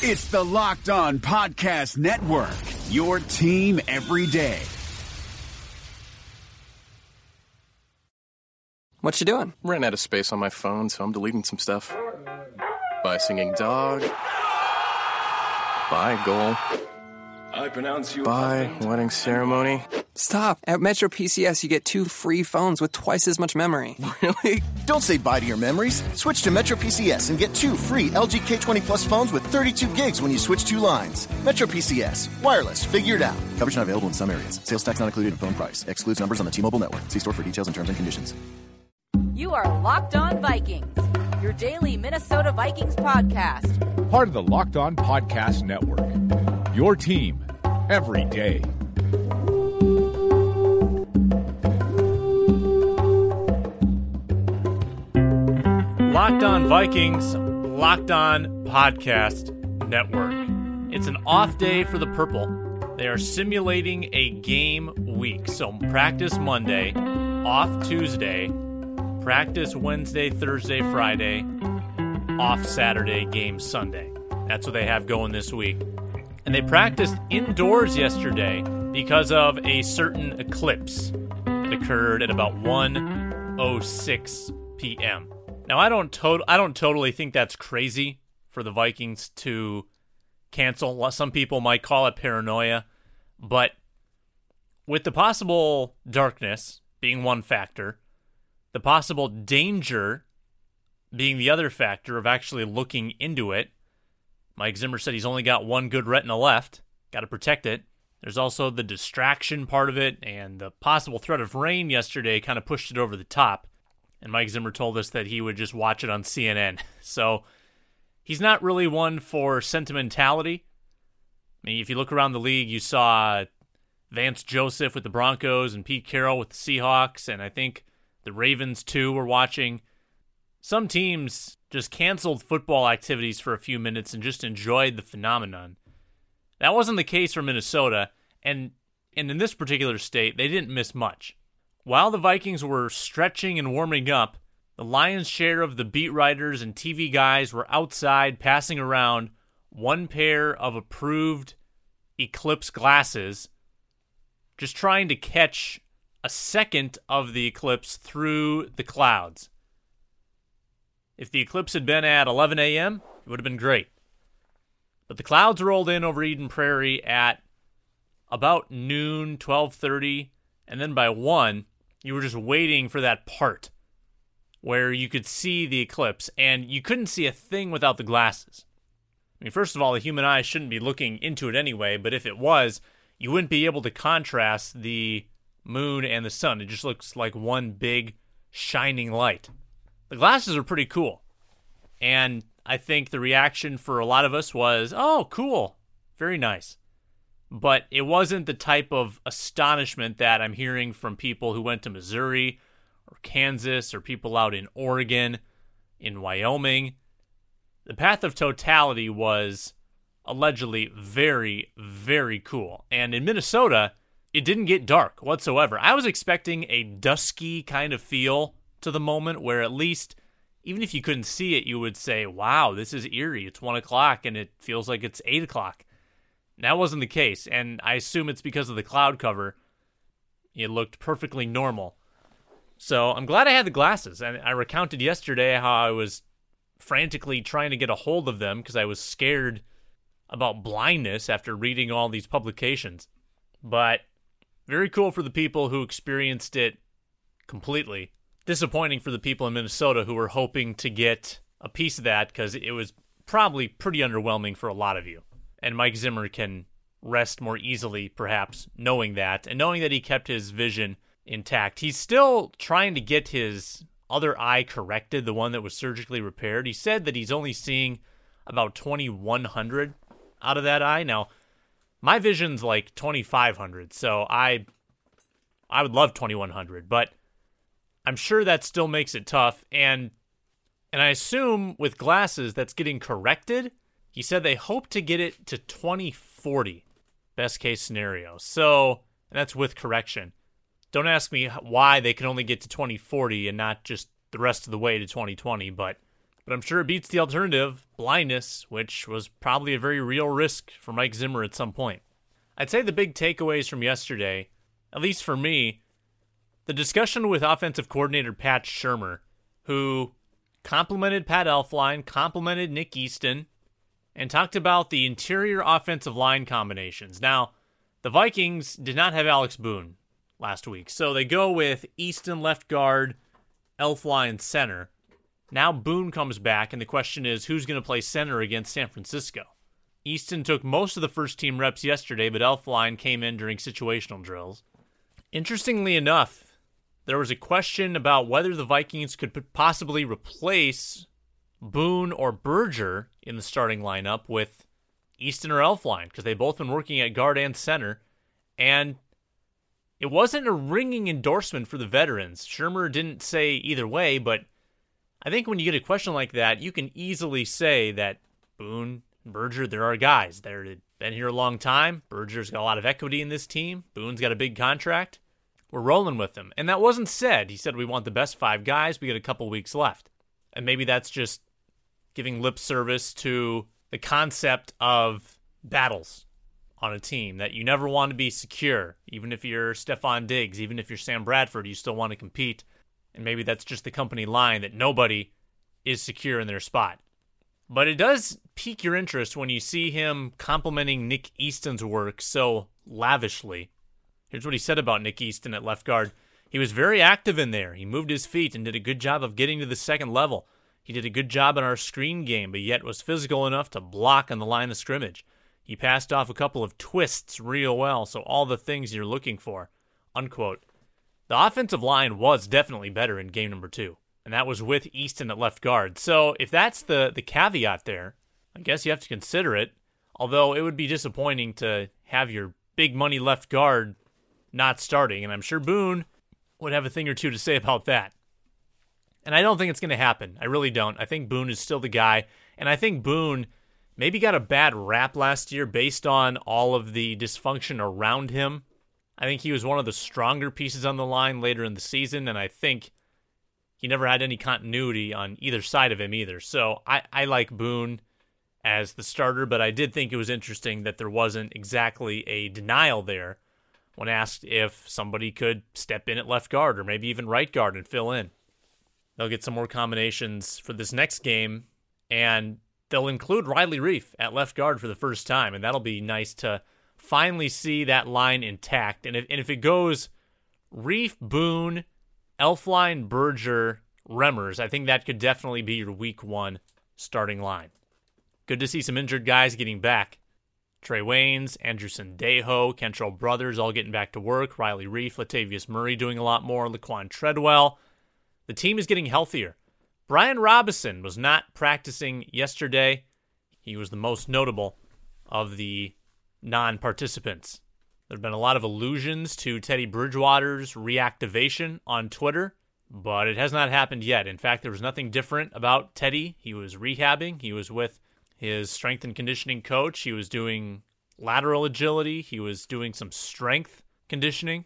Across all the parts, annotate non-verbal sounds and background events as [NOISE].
It's the Locked On Podcast Network, your team every day. What you doing? Ran out of space on my phone, so I'm deleting some stuff. Bye, singing dog. Bye, goal. I pronounce you. Bye, wedding ceremony. Stop. At Metro PCS, you get two free phones with twice as much memory. [LAUGHS] Really? Don't say bye to your memories. Switch to Metro PCS and get two free LG K20 Plus phones with 32 gigs when you switch two lines. Metro PCS. Wireless. Figured out. Coverage not available in some areas. Sales tax not included in phone price. Excludes numbers on the T-Mobile network. See store for details and terms and conditions. You are Locked On Vikings, your daily Minnesota Vikings podcast. Part of the Locked On Podcast Network. Your team every day. Locked On Vikings, Locked On Podcast Network. It's an off day for the Purple. They are simulating a game week. So, practice Monday, off Tuesday, practice Wednesday, Thursday, Friday, off Saturday, game Sunday. That's what they have going this week. And they practiced indoors yesterday because of a certain eclipse that occurred at about 1:06 p.m. Now I don't I don't totally think that's crazy for the Vikings to cancel. Some people might call it paranoia, but with the possible darkness being one factor, the possible danger being the other factor of actually looking into it. Mike Zimmer said he's only got one good retina left. Got to protect it. There's also the distraction part of it, and the possible threat of rain yesterday kind of pushed it over the top. And Mike Zimmer told us that he would just watch it on CNN. [LAUGHS] So he's not really one for sentimentality. I mean, if you look around the league, you saw Vance Joseph with the Broncos and Pete Carroll with the Seahawks, and I think the Ravens too were watching. Some teams just canceled football activities for a few minutes and just enjoyed the phenomenon. That wasn't the case for Minnesota, and and in this particular state, they didn't miss much. While the Vikings were stretching and warming up, the lion's share of the beat writers and TV guys were outside passing around one pair of approved eclipse glasses, just trying to catch a second of the eclipse through the clouds. If the eclipse had been at 11 a.m., it would have been great. But the clouds rolled in over Eden Prairie at about noon, 12:30, and then by 1, you were just waiting for that part where you could see the eclipse and you couldn't see a thing without the glasses. I mean, first of all, the human eye shouldn't be looking into it anyway, but if it was, you wouldn't be able to contrast the moon and the sun. It just looks like one big shining light. The glasses are pretty cool. And I think the reaction for a lot of us was, oh, cool. Very nice. But it wasn't the type of astonishment that I'm hearing from people who went to Missouri or Kansas or people out in Oregon, in Wyoming. The path of totality was allegedly very, very cool. And in Minnesota, it didn't get dark whatsoever. I was expecting a dusky kind of feel to the moment where at least, even if you couldn't see it, you would say, wow, this is eerie. It's one o'clock and it feels like it's eight o'clock. That wasn't the case. And I assume it's because of the cloud cover. It looked perfectly normal. So I'm glad I had the glasses. And I recounted yesterday how I was frantically trying to get a hold of them because I was scared about blindness after reading all these publications. But very cool for the people who experienced it completely. Disappointing for the people in Minnesota who were hoping to get a piece of that because it was probably pretty underwhelming for a lot of you. And Mike Zimmer can rest more easily, perhaps, knowing that and knowing that he kept his vision intact. He's still trying to get his other eye corrected, the one that was surgically repaired. He said that he's only seeing about 2100 out of that eye. Now, my vision's like 2500, so I I would love 2100, but I'm sure that still makes it tough and and I assume with glasses that's getting corrected. He said they hope to get it to 2040, best case scenario. So, that's with correction. Don't ask me why they can only get to 2040 and not just the rest of the way to 2020, but But I'm sure it beats the alternative, blindness, which was probably a very real risk for Mike Zimmer at some point. I'd say the big takeaways from yesterday, at least for me, the discussion with offensive coordinator Pat Shurmur, who complimented Pat Elflein, complimented Nick Easton, and talked about the interior offensive line combinations. Now, the Vikings did not have Alex Boone last week, so they go with Easton left guard, Elflein center. Now Boone comes back, and the question is who's going to play center against San Francisco? Easton took most of the first team reps yesterday, but Elflein came in during situational drills. Interestingly enough, there was a question about whether the Vikings could possibly replace Boone or Berger in the starting lineup with Easton or Elflein because they've both been working at guard and center. And it wasn't a ringing endorsement for the veterans. Shurmur didn't say either way, but I think when you get a question like that, you can easily say that Boone, Berger, there are guys. They've been here a long time. Berger's got a lot of equity in this team. Boone's got a big contract. We're rolling with them. And that wasn't said. He said, We want the best five guys. We got a couple weeks left. And maybe that's just giving lip service to the concept of battles on a team that you never want to be secure. Even if you're Stefon Diggs, even if you're Sam Bradford, you still want to compete. And maybe that's just the company line that nobody is secure in their spot. But it does pique your interest when you see him complimenting Nick Easton's work so lavishly. Here's what he said about Nick Easton at left guard. He was very active in there. He moved his feet and did a good job of getting to the second level. He did a good job in our screen game, but yet was physical enough to block on the line of scrimmage. He passed off a couple of twists real well, so all the things you're looking for. Unquote. The offensive line was definitely better in game number two, and that was with Easton at left guard. So if that's the, the caveat there, I guess you have to consider it. Although it would be disappointing to have your big money left guard not starting, and I'm sure Boone would have a thing or two to say about that. And I don't think it's going to happen. I really don't. I think Boone is still the guy. And I think Boone maybe got a bad rap last year based on all of the dysfunction around him. I think he was one of the stronger pieces on the line later in the season. And I think he never had any continuity on either side of him either. So I, I like Boone as the starter, but I did think it was interesting that there wasn't exactly a denial there when asked if somebody could step in at left guard or maybe even right guard and fill in. They'll get some more combinations for this next game, and they'll include Riley Reiff at left guard for the first time, and that'll be nice to finally see that line intact. And if, and if it goes Reiff, Boone, Elflein, Berger, Remmers, I think that could definitely be your week one starting line. Good to see some injured guys getting back. Trae Waynes, Andrew Sendejo, Kentrell Brothers all getting back to work. Riley Reiff, Latavius Murray doing a lot more. Laquan Treadwell. The team is getting healthier. Brian Robison was not practicing yesterday. He was the most notable of the non participants. There have been a lot of allusions to Teddy Bridgewater's reactivation on Twitter, but it has not happened yet. In fact, there was nothing different about Teddy. He was rehabbing, he was with his strength and conditioning coach, he was doing lateral agility, he was doing some strength conditioning.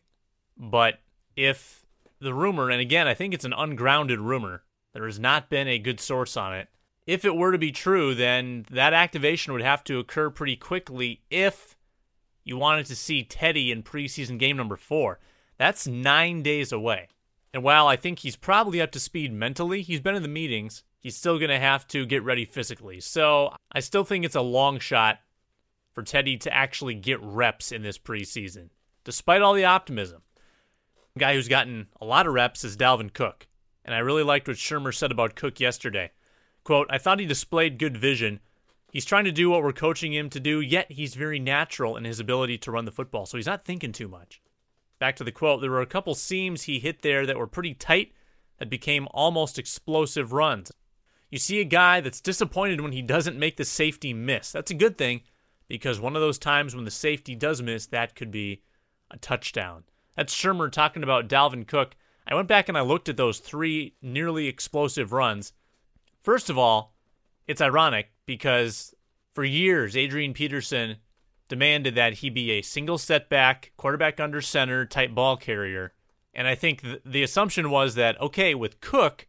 But if the rumor, and again, I think it's an ungrounded rumor. There has not been a good source on it. If it were to be true, then that activation would have to occur pretty quickly if you wanted to see Teddy in preseason game number four. That's nine days away. And while I think he's probably up to speed mentally, he's been in the meetings, he's still going to have to get ready physically. So I still think it's a long shot for Teddy to actually get reps in this preseason, despite all the optimism guy who's gotten a lot of reps is Dalvin Cook. And I really liked what Shurmur said about Cook yesterday. Quote, I thought he displayed good vision. He's trying to do what we're coaching him to do, yet he's very natural in his ability to run the football, so he's not thinking too much. Back to the quote, there were a couple seams he hit there that were pretty tight that became almost explosive runs. You see a guy that's disappointed when he doesn't make the safety miss. That's a good thing because one of those times when the safety does miss, that could be a touchdown. That's Shurmur talking about Dalvin Cook. I went back and I looked at those three nearly explosive runs. First of all, it's ironic because for years, Adrian Peterson demanded that he be a single setback, quarterback under center type ball carrier. And I think th- the assumption was that, okay, with Cook,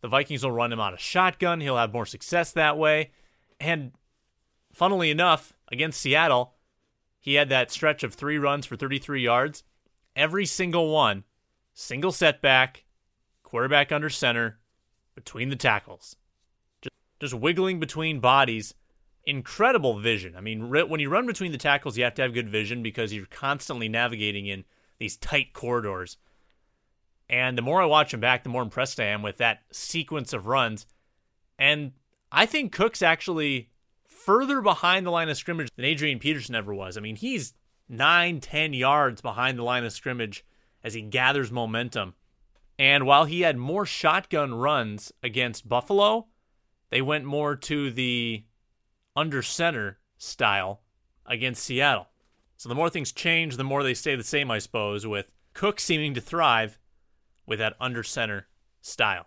The Vikings will run him out of shotgun. He'll have more success that way. And funnily enough, against Seattle, he had that stretch of three runs for 33 yards. Every single one, single setback, quarterback under center, between the tackles. Just, just wiggling between bodies. Incredible vision. I mean, when you run between the tackles, you have to have good vision because you're constantly navigating in these tight corridors. And the more I watch him back, the more impressed I am with that sequence of runs. And I think Cook's actually further behind the line of scrimmage than Adrian Peterson ever was. I mean, he's nine, ten yards behind the line of scrimmage as he gathers momentum. And while he had more shotgun runs against Buffalo, they went more to the under center style against Seattle. So the more things change, the more they stay the same, I suppose, with Cook seeming to thrive with that under center style.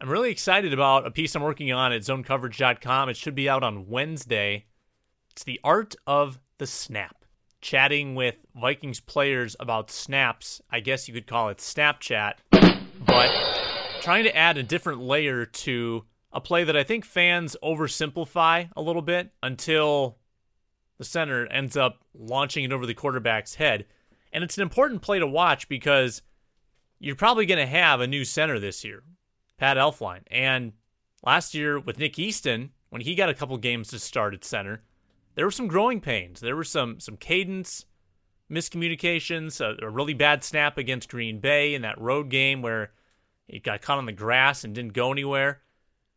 I'm really excited about a piece I'm working on at zonecoverage.com. It should be out on Wednesday. It's the art of the snap. Chatting with Vikings players about snaps. I guess you could call it Snapchat, but trying to add a different layer to a play that I think fans oversimplify a little bit until the center ends up launching it over the quarterback's head. And it's an important play to watch because you're probably going to have a new center this year, Pat Elflein. And last year with Nick Easton, when he got a couple games to start at center, there were some growing pains. There were some some cadence miscommunications, a, a really bad snap against Green Bay in that road game where he got caught on the grass and didn't go anywhere.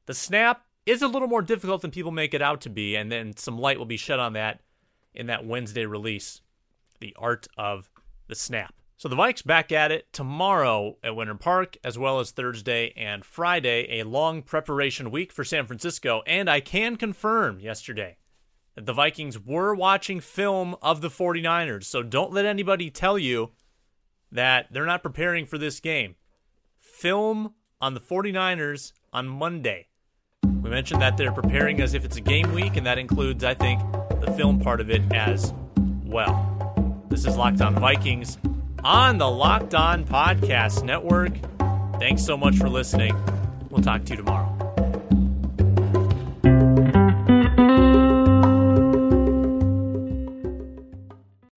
The snap is a little more difficult than people make it out to be, and then some light will be shed on that in that Wednesday release. The art of the snap. So the Vikes back at it tomorrow at Winter Park, as well as Thursday and Friday, a long preparation week for San Francisco. And I can confirm yesterday that the Vikings were watching film of the 49ers. So don't let anybody tell you that they're not preparing for this game. Film on the 49ers on Monday. We mentioned that they're preparing as if it's a game week, and that includes, I think, the film part of it as well. This is Locked On Vikings on the Locked On Podcast Network. Thanks so much for listening. We'll talk to you tomorrow.